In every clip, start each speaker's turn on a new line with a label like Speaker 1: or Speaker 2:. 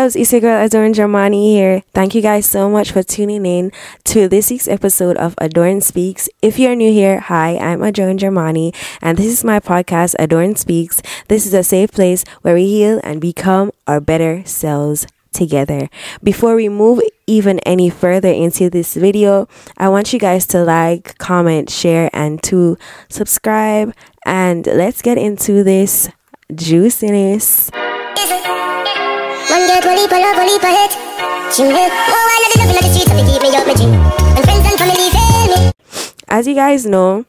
Speaker 1: loves? It's your girl Adorn Jamani here. Thank you guys so much for tuning in to this week's episode of Adorn Speaks. If you're new here, hi, I'm Adorn Jamani, and this is my podcast, Adorn Speaks. This is a safe place where we heal and become our better selves together. Before we move even any further into this video, I want you guys to like, comment, share, and to subscribe. And let's get into this juiciness. Love, pull leap, hit. Oh, I love the keep me up my And friends and family. As you guys know,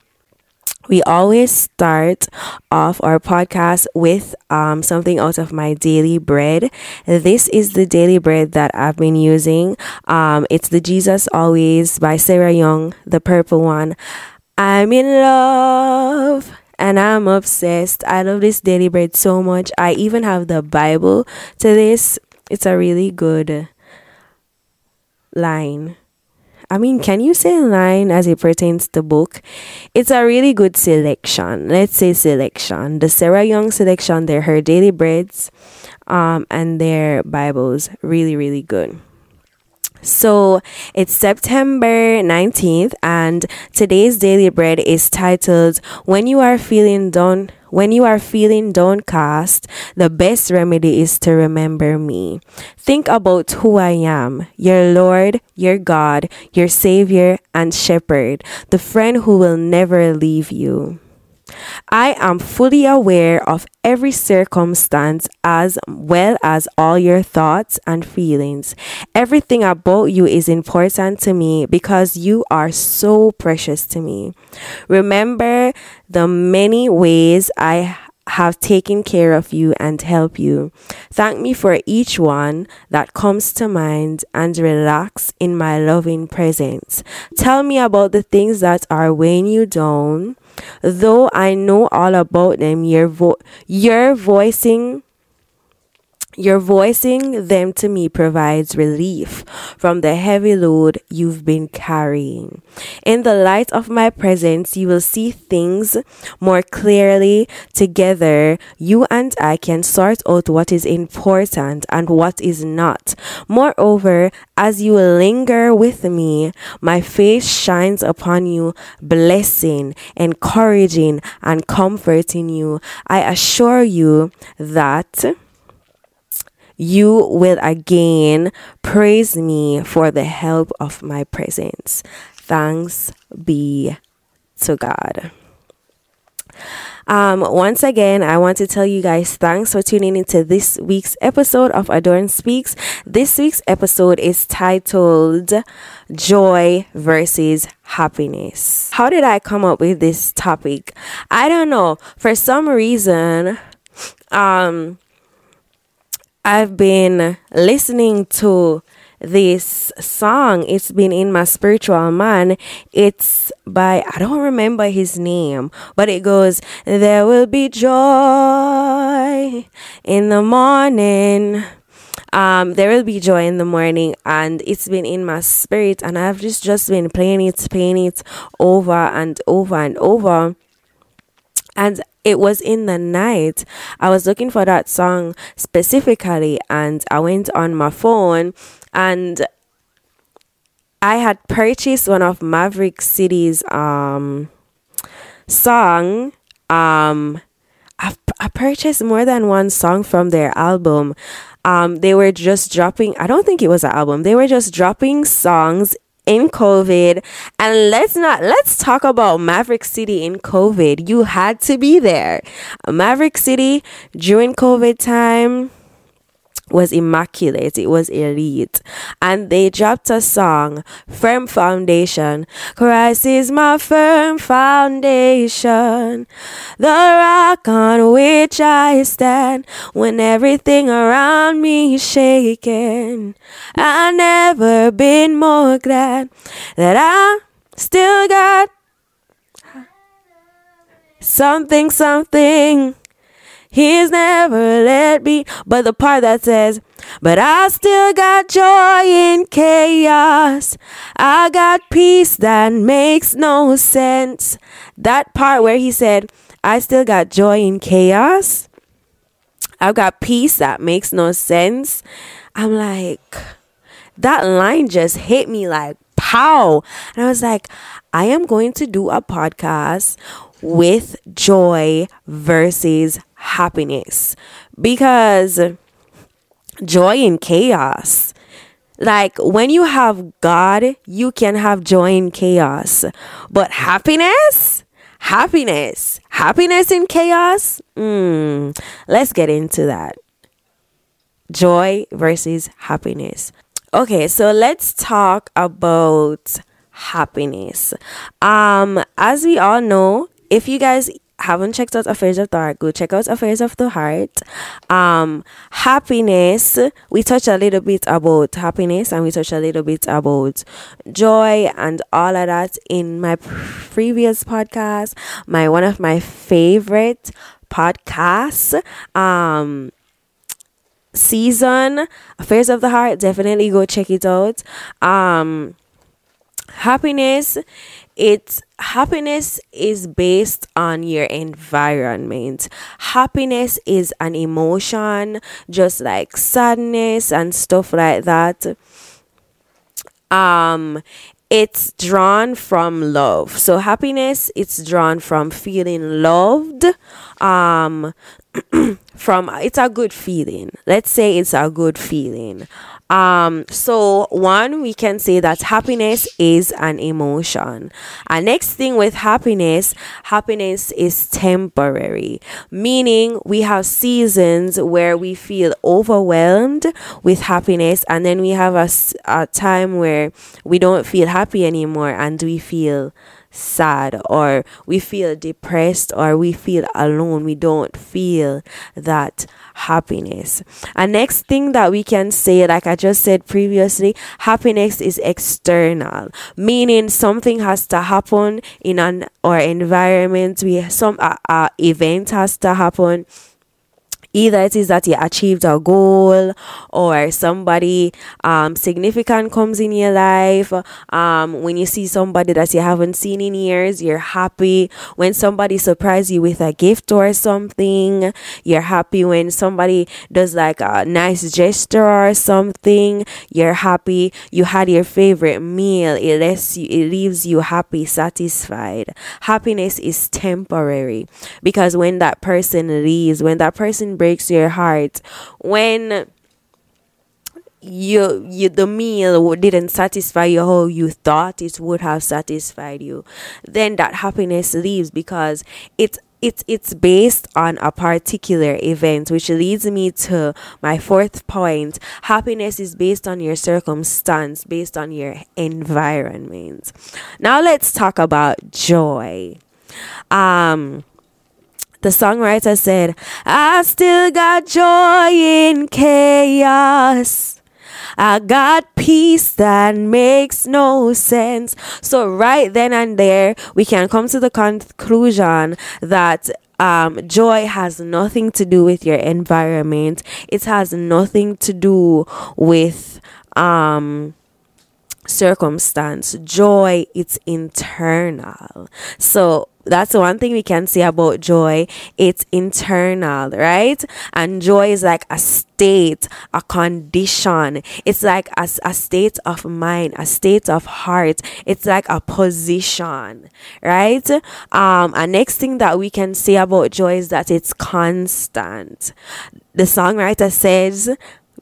Speaker 1: we always start off our podcast with um, something out of my daily bread. This is the daily bread that I've been using. Um, it's the Jesus Always by Sarah Young, the purple one. I'm in love and I'm obsessed. I love this daily bread so much. I even have the Bible to this. It's a really good line. I mean, can you say line as it pertains to book? It's a really good selection. Let's say selection. The Sarah Young selection, they're her daily breads um, and their Bibles. Really, really good. So it's September 19th, and today's daily bread is titled When You Are Feeling Down. When you are feeling downcast, the best remedy is to remember me. Think about who I am, your Lord, your God, your Savior and Shepherd, the friend who will never leave you. I am fully aware of every circumstance as well as all your thoughts and feelings. Everything about you is important to me because you are so precious to me. Remember the many ways I have taken care of you and help you. Thank me for each one that comes to mind and relax in my loving presence. Tell me about the things that are weighing you down Though I know all about them, you're, vo- you're voicing your voicing them to me provides relief from the heavy load you've been carrying. In the light of my presence, you will see things more clearly. Together, you and I can sort out what is important and what is not. Moreover, as you linger with me, my face shines upon you, blessing, encouraging, and comforting you. I assure you that you will again praise me for the help of my presence. Thanks be to God. Um, once again, I want to tell you guys thanks for tuning into this week's episode of Adorn Speaks. This week's episode is titled Joy versus Happiness. How did I come up with this topic? I don't know. For some reason, um, I've been listening to this song. It's been in my spiritual mind. It's by, I don't remember his name, but it goes, There will be joy in the morning. Um, there will be joy in the morning, and it's been in my spirit, and I've just just been playing it, playing it over and over and over. And it was in the night. I was looking for that song specifically, and I went on my phone and I had purchased one of Maverick City's um song. Um, I, I purchased more than one song from their album. Um, they were just dropping. I don't think it was an album. They were just dropping songs in COVID. And let's not, let's talk about Maverick City in COVID. You had to be there. Maverick City during COVID time was immaculate. It was elite. And they dropped a song, Firm Foundation. Christ is my firm foundation, the rock on which I stand when everything around me is shaking. I never been more glad that I still got something, something He's never let me. But the part that says, but I still got joy in chaos. I got peace that makes no sense. That part where he said, I still got joy in chaos. I've got peace that makes no sense. I'm like, that line just hit me like pow. And I was like, I am going to do a podcast with joy versus happiness because joy in chaos. Like when you have God, you can have joy in chaos. But happiness? Happiness. Happiness in chaos? Mm, let's get into that. Joy versus happiness. Okay, so let's talk about happiness. Um, as we all know, if you guys haven't checked out Affairs of the Heart, go check out Affairs of the Heart. Um, happiness, we touched a little bit about happiness and we touched a little bit about joy and all of that in my previous podcast, my one of my favorite podcasts. Um, season affairs of the heart definitely go check it out um happiness it's happiness is based on your environment. Happiness is an emotion just like sadness and stuff like that. Um it's drawn from love. So happiness it's drawn from feeling loved. Um from it's a good feeling. Let's say it's a good feeling um, so one, we can say that happiness is an emotion. And next thing with happiness, happiness is temporary, meaning we have seasons where we feel overwhelmed with happiness, and then we have a, a time where we don't feel happy anymore and we feel sad or we feel depressed or we feel alone. We don't feel that happiness. And next thing that we can say, like I just said previously, happiness is external, meaning something has to happen in an our environment. We some uh, uh, event has to happen either it is that you achieved a goal or somebody um, significant comes in your life um, when you see somebody that you haven't seen in years you're happy. When somebody surprises you with a gift or something you're happy. When somebody does like a nice gesture or something you're happy. You had your favorite meal. It lets you it leaves you happy satisfied. Happiness is temporary because when that person leaves when that person breaks your heart. When you you the meal didn't satisfy you how you thought it would have satisfied you then that happiness leaves because it's it's it's based on a particular event which leads me to my fourth point. Happiness is based on your circumstance based on your environment. Now let's talk about joy. Um the songwriter said, I still got joy in chaos. I got peace that makes no sense. So, right then and there, we can come to the conclusion that um, joy has nothing to do with your environment, it has nothing to do with. Um, circumstance joy it's internal so that's the one thing we can say about joy. It's internal right? And joy is like a state a condition. It's like a, a state of mind a state of heart. It's like a position right? Um and next thing that we can say about joy is that it's constant. The songwriter says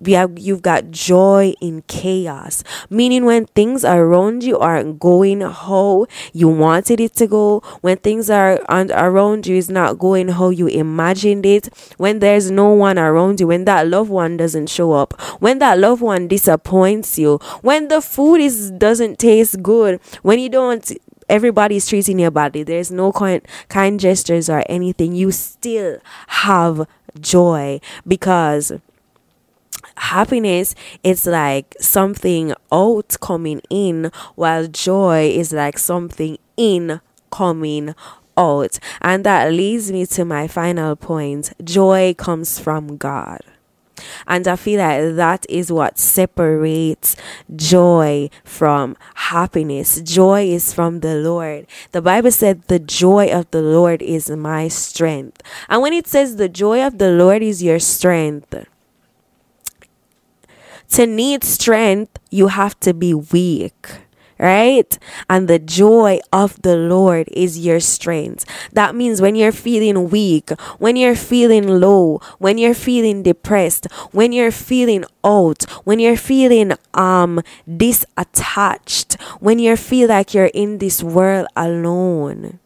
Speaker 1: we have you've got joy in chaos meaning when things around you aren't going how you wanted it to go when things are and around you is not going how you imagined it when there's no one around you when that loved one doesn't show up when that loved one disappoints you when the food is doesn't taste good when you don't everybody's treating you badly there's no kind kind gestures or anything you still have joy because happiness is like something out coming in while joy is like something in coming out and that leads me to my final point joy comes from god And I feel like that is what separates joy from happiness. Joy is from the Lord. The Bible said, The joy of the Lord is my strength. And when it says the joy of the Lord is your strength, to need strength, you have to be weak right? And the joy of the Lord is your strength. That means when you're feeling weak, when you're feeling low, when you're feeling depressed, when you're feeling out, when you're feeling um disattached, when you feel like you're in this world alone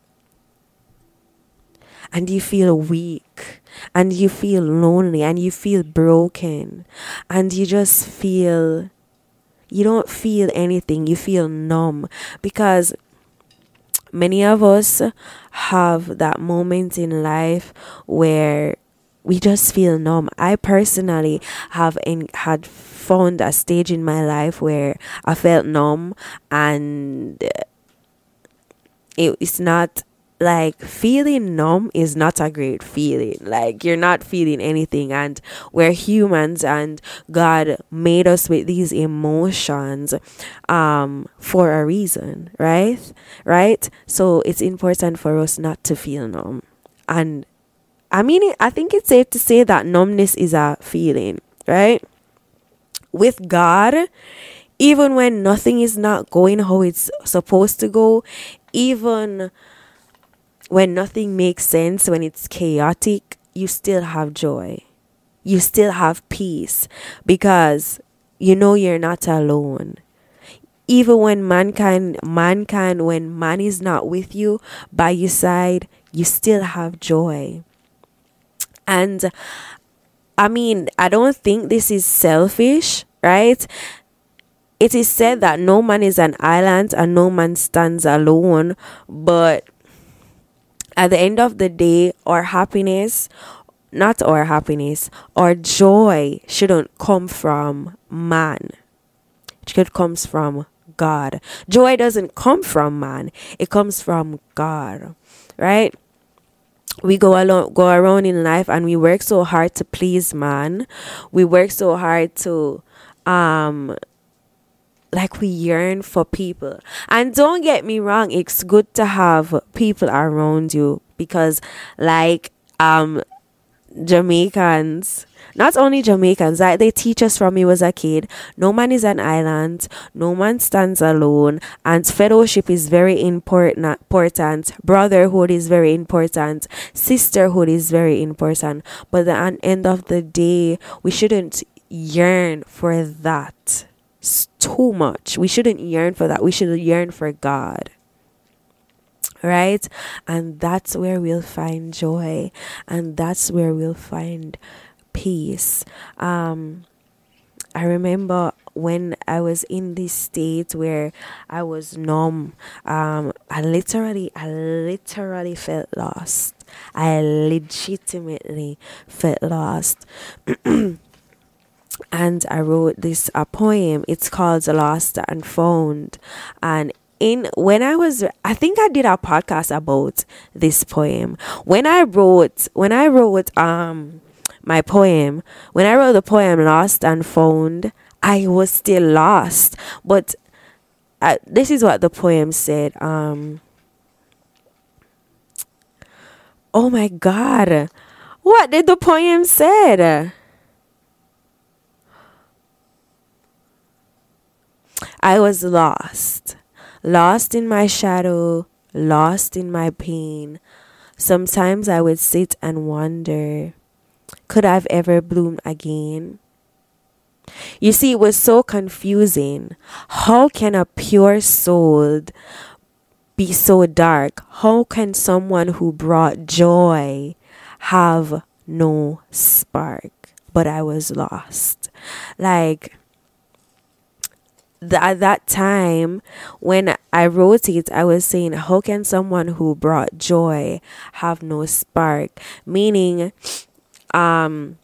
Speaker 1: and you feel weak and you feel lonely and you feel broken and you just feel you don't feel anything, you feel numb because many of us have that moment in life where we just feel numb. I personally have in, had found a stage in my life where I felt numb and it, it's not like feeling numb is not a great feeling. Like you're not feeling anything. And we're humans and god made us with these emotions um for a reason right? Right? So it's important for us not to feel numb. And i mean i think it's safe to say that numbness is a feeling right? With god even when nothing is not going how it's supposed to go even when nothing makes sense, when it's chaotic, you still have joy. You still have peace because you know you're not alone. Even when mankind, mankind, when man is not with you, by your side, you still have joy. And I mean, I don't think this is selfish, right? It is said that no man is an island and no man stands alone, but at the end of the day, our happiness, not our happiness, our joy shouldn't come from man. It comes from God. Joy doesn't come from man. It comes from God. Right? we go along go around in life and we work so hard to please man we work so hard to um like we yearn for people. And don't get me wrong, it's good to have people around you because like um Jamaicans not only Jamaicans, like they teach us from me was a kid, no man is an island, no man stands alone, and fellowship is very important important, brotherhood is very important, sisterhood is very important. But at the end of the day, we shouldn't yearn for that too much. We shouldn't yearn for that. We should yearn for God. Right? And that's where we'll find joy. And that's where we'll find peace. Um, I remember when I was in this state where I was numb, um, I literally, I literally felt lost. I legitimately felt lost. and I wrote this a poem. It's called Lost and Found. And in when I was I think I did a podcast about this poem. When I wrote when I wrote um my poem, when I wrote the poem Lost and Found, I was still lost. But uh, this is what the poem said. Um Oh my god. What did the poem said? I was lost, lost in my shadow, lost in my pain. Sometimes I would sit and wonder, could I've ever bloom again? You see, it was so confusing. How can a pure soul be so dark? How can someone who brought joy have no spark? But I was lost. Like, the, at that time when I wrote it, I was saying, how can someone who brought joy have no spark? Meaning, um,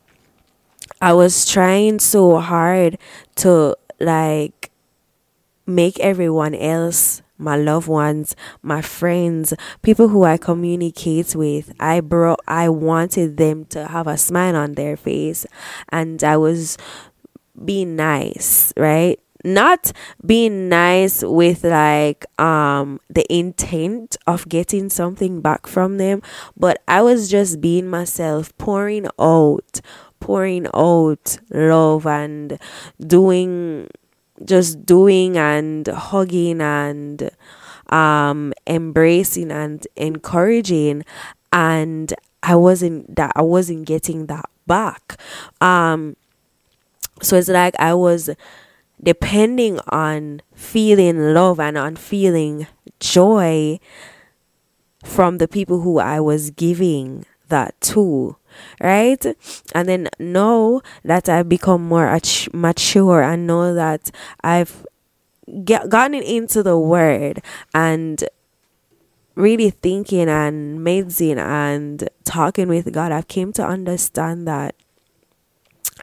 Speaker 1: I was trying so hard to like make everyone else my loved ones, my friends, people who I communicate with. I brought I wanted them to have a smile on their face and I was being nice, right? Not being nice with like um the intent of getting something back from them, but I was just being myself, pouring out, pouring out love and doing just doing and hugging and um, embracing and encouraging and I wasn't that I wasn't getting that back. Um, so it's like I was depending on feeling love and on feeling joy from the people who I was giving that to right? And then know that i've become more mature and know that i've get, gotten into the word and really thinking and meditating and talking with god. I've came to understand that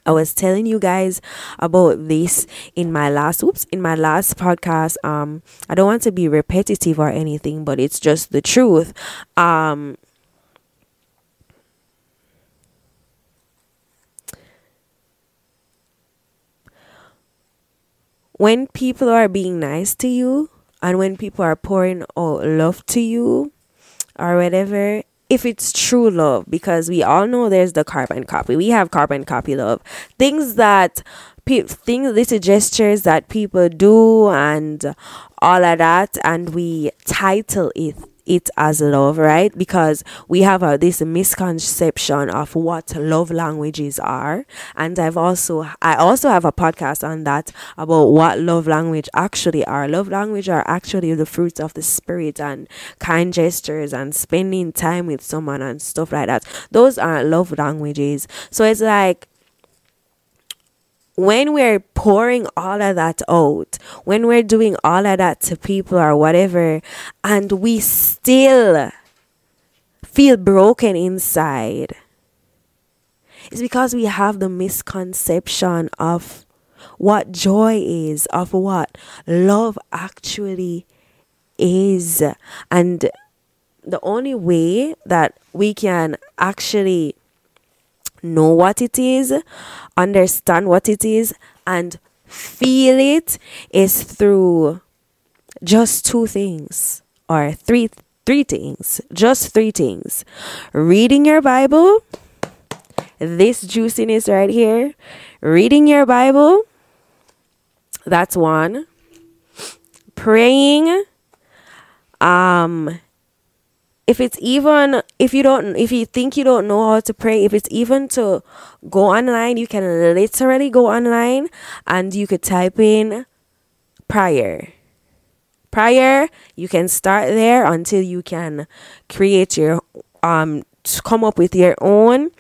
Speaker 1: I was telling you guys about this in my last oops in my last podcast. Um I don't want to be repetitive or anything but it's just the truth. Um when people are being nice to you and when people are pouring out love to you or whatever, if it's true love, because we all know there's the carbon copy. We have carbon copy love. Things that things little gestures that people do and all of that and we title it it as love, right? Because we have a, this misconception of what love languages are, and I've also I also have a podcast on that about what love language actually are. Love language are actually the fruits of the spirit and kind gestures and spending time with someone and stuff like that. Those are love languages. So it's like when we're pouring all of that out, when we're doing all of that to people or whatever, and we still feel broken inside, it's because we have the misconception of what joy is, of what love actually is. And the only way that we can actually know what it is, understand what it is, and feel it is through just two things or three three things just three things. Reading your bible. This juiciness right here. Reading your bible. That's one. Praying. Um if it's even if you don't if you think you don't know how to pray if it's even to go online you can literally go online and you could type in prayer. Prayer you can start there until you can create your um come up with your own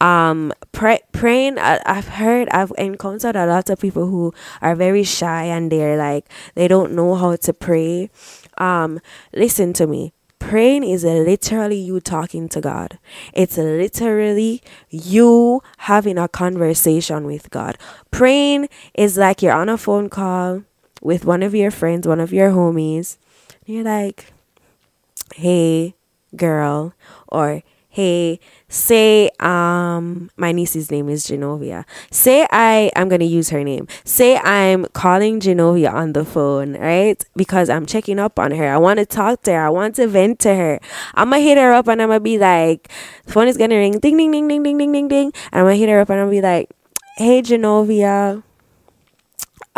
Speaker 1: um pray, praying. I, i've heard i've encountered a lot of people who are very shy and they're like they don't know how to pray. Um listen to me Praying is literally you talking to God. It's literally you having a conversation with God. Praying is like you're on a phone call with one of your friends, one of your homies. you're like, hey, girl, or hey, say um my niece's name is Genovia. Say I I'm gonna use her name. Say I'm calling Genovia on the phone, right? Because I'm checking up on her. I want to talk to her. I want to vent to her. I'm gonna hit her up and I'm gonna be like, the phone is gonna ring, ding ding ding ding ding ding ding ding. And I'm gonna hit her up and I'm gonna be like, hey Genovia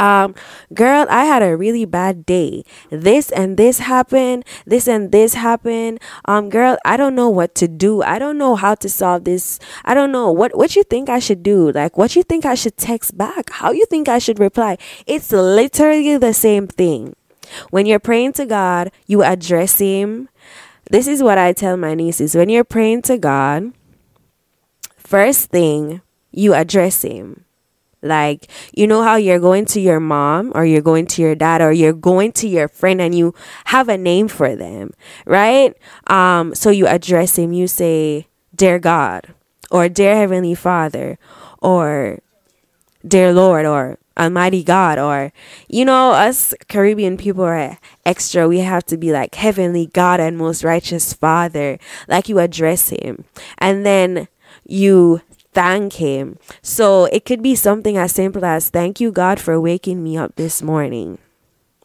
Speaker 1: um, girl, I had a really bad day. This and this happened. This and this happened. Um, girl, I don't know what to do. I don't know how to solve this. I don't know what what you think I should do. Like what you think I should text back. How you think I should reply. It's literally the same thing. When you're praying to God, you address him. This is what I tell my nieces. When you're praying to God, first thing, you address him like, you know how you're going to your mom or you're going to your dad or you're going to your friend and you have a name for them, right? Um, so you address him, you say, Dear God, or Dear Heavenly Father, or Dear Lord, or Almighty God, or you know, us Caribbean people are extra. We have to be like Heavenly God and Most Righteous Father, like you address Him, and then you thank Him. So it could be something as simple as Thank you, God, for waking me up this morning.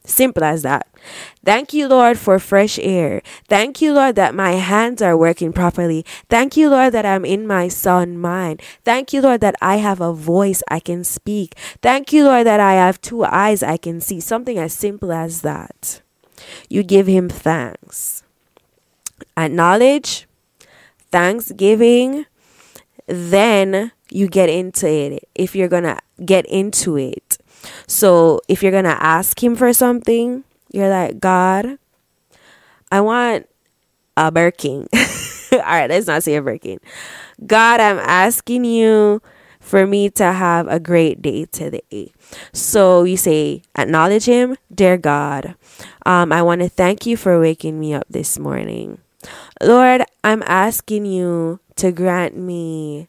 Speaker 1: Simple as that. Thank you, Lord, for fresh air. Thank you, Lord, that my hands are working properly. Thank you, Lord, that I'm in my son mind. Thank you, Lord, that I have a voice I can speak. Thank you, Lord, that I have two eyes I can see. Something as simple as that. You give him thanks. Acknowledge, thanksgiving, then you get into it. If you're to get into it, so if you're to ask Him for something, you're like, God, I want a Birkin. All right, let's not say a Birkin. God, I'm asking you for me to have a great day today. So you say, acknowledge Him, dear God. Um, I want to thank you for waking me up this morning. Lord, I'm asking you to grant me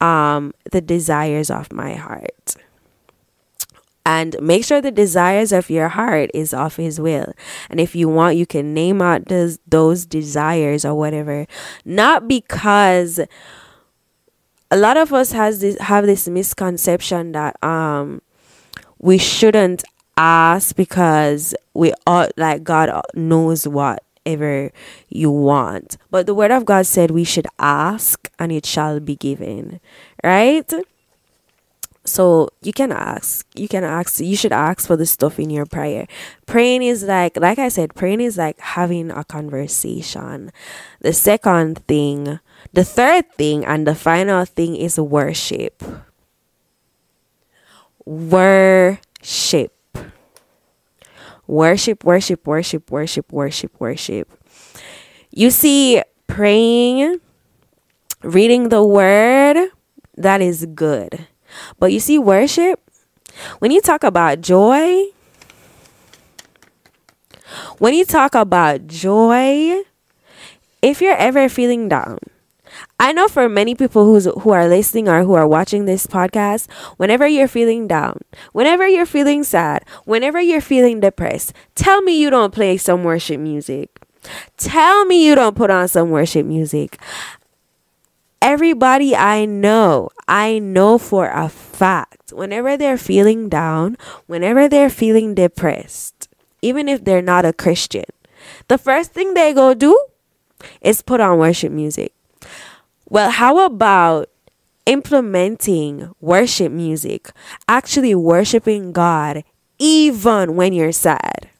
Speaker 1: um, the desires of my heart. And make sure the desires of your heart is of his will. And if you want you can name out those, those desires or whatever. Not because a lot of us has this have this misconception that um we shouldn't ask because we all like god knows whatever you want. But the word of god said we should ask and it shall be given right? So you can ask. You can ask. You should ask for the stuff in your prayer. Praying is like like i said praying is like having a conversation. The second thing the third thing and the final thing is worship. Worship worship worship worship worship worship worship. You see praying reading the word that is good. But you see, worship, when you talk about joy, when you talk about joy, if you're ever feeling down, I know for many people who's who are listening or who are watching this podcast, whenever you're feeling down, whenever you're feeling sad, whenever you're feeling depressed, tell me you don't play some worship music. Tell me you don't put on some worship music everybody I know, I know for a fact, whenever they're feeling down, whenever they're feeling depressed, even if they're not a Christian, the first thing they go do is put on worship music. Well, how about implementing worship music, actually worshiping God even when you're sad,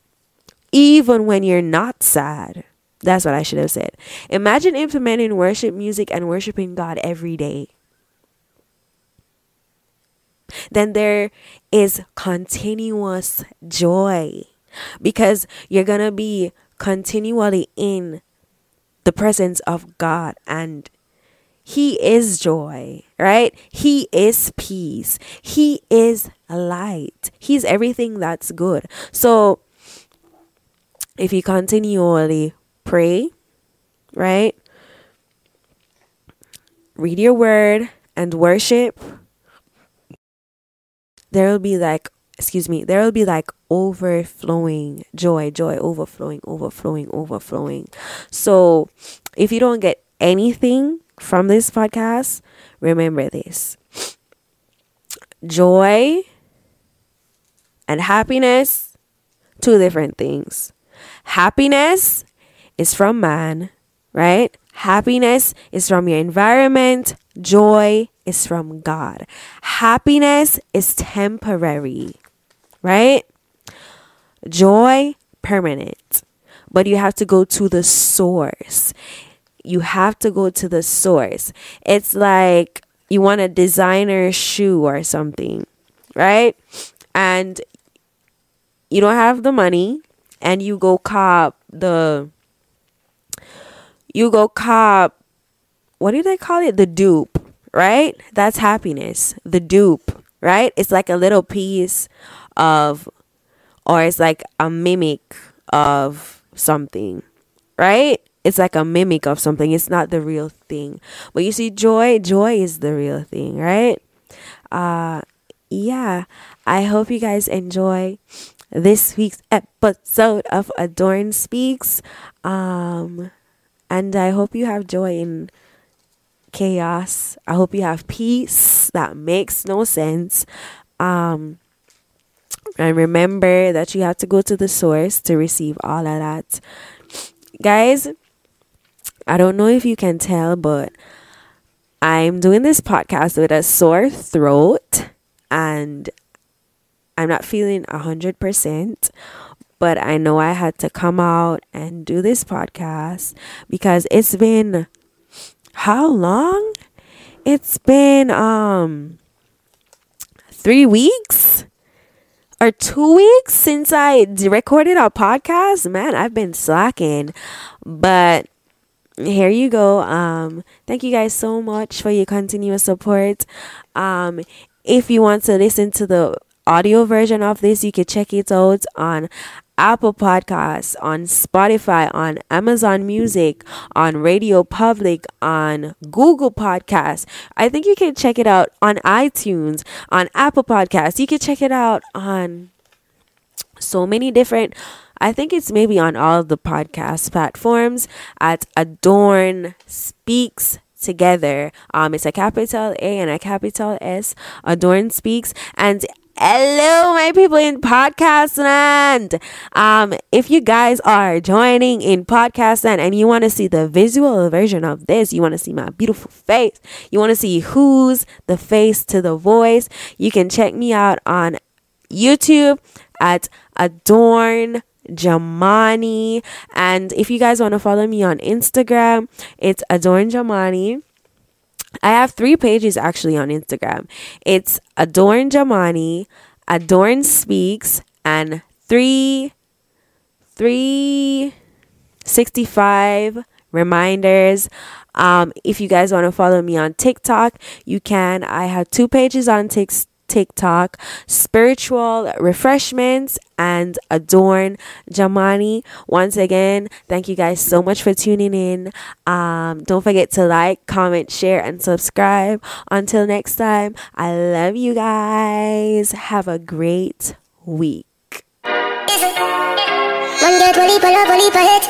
Speaker 1: even when you're not sad? That's what I should have said. Imagine implementing worship music and worshiping God every day. Then there is continuous joy because you're going to be continually in the presence of God and he is joy, right? He is peace. He is light. He's everything that's good. So if you continually pray, right? Read your word and worship. There will be like, excuse me, there will be like overflowing joy, joy, overflowing, overflowing, overflowing. So if you don't get anything from this podcast, remember this joy and happiness, two different things. Happiness is from man, right? Happiness is from your environment. Joy is from God. Happiness is temporary, right? Joy, permanent. But you have to go to the source. You have to go to the source. It's like you want a designer shoe or something, right? And you don't have the money and you go cop the you go cop what do they call it? The dupe, right? That's happiness. The dupe, right? It's like a little piece of or it's like a mimic of something, right? It's like a mimic of something. It's not the real thing. But you see, joy, joy is the real thing, right? Uh, yeah, I hope you guys enjoy this week's episode of Adorn Speaks. Um, and I hope you have joy in chaos. I hope you have peace that makes no sense. Um, and remember that you have to go to the source to receive all of that. Guys, I don't know if you can tell, but I'm doing this podcast with a sore throat and I'm not feeling 100%, but I know I had to come out and do this podcast because it's been how long? It's been um 3 weeks or 2 weeks since I recorded a podcast. Man, I've been slacking. But here you go. Um, thank you guys so much for your continuous support. Um, if you want to listen to the audio version of this, you can check it out on Apple Podcasts, on Spotify, on Amazon Music, on Radio Public, on Google Podcasts. I think you can check it out on iTunes, on Apple Podcasts. You can check it out on so many different I think it's maybe on all of the podcast platforms at Adorn Speaks together. Um, it's a capital A and a capital S. Adorn Speaks. And Hello, my people in podcast land. Um, if you guys are joining in podcast land and you want to see the visual version of this, you want to see my beautiful face, you want to see who's the face to the voice, you can check me out on YouTube at Adorn Jamani. And if you guys want to follow me on Instagram, it's Adorn Jamani. I have three pages actually on Instagram. It's Adorn Jamani, Adorn Speaks, and three three sixty five reminders. Um, if you guys want to follow me on TikTok, you can. I have two pages on TikTok TikTok, Spiritual Refreshments, and Adorn Jamani. Once again, thank you guys so much for tuning in. Um, don't forget to like, comment, share, and subscribe. Until next time, I love you guys. Have a great week. One leap, hit.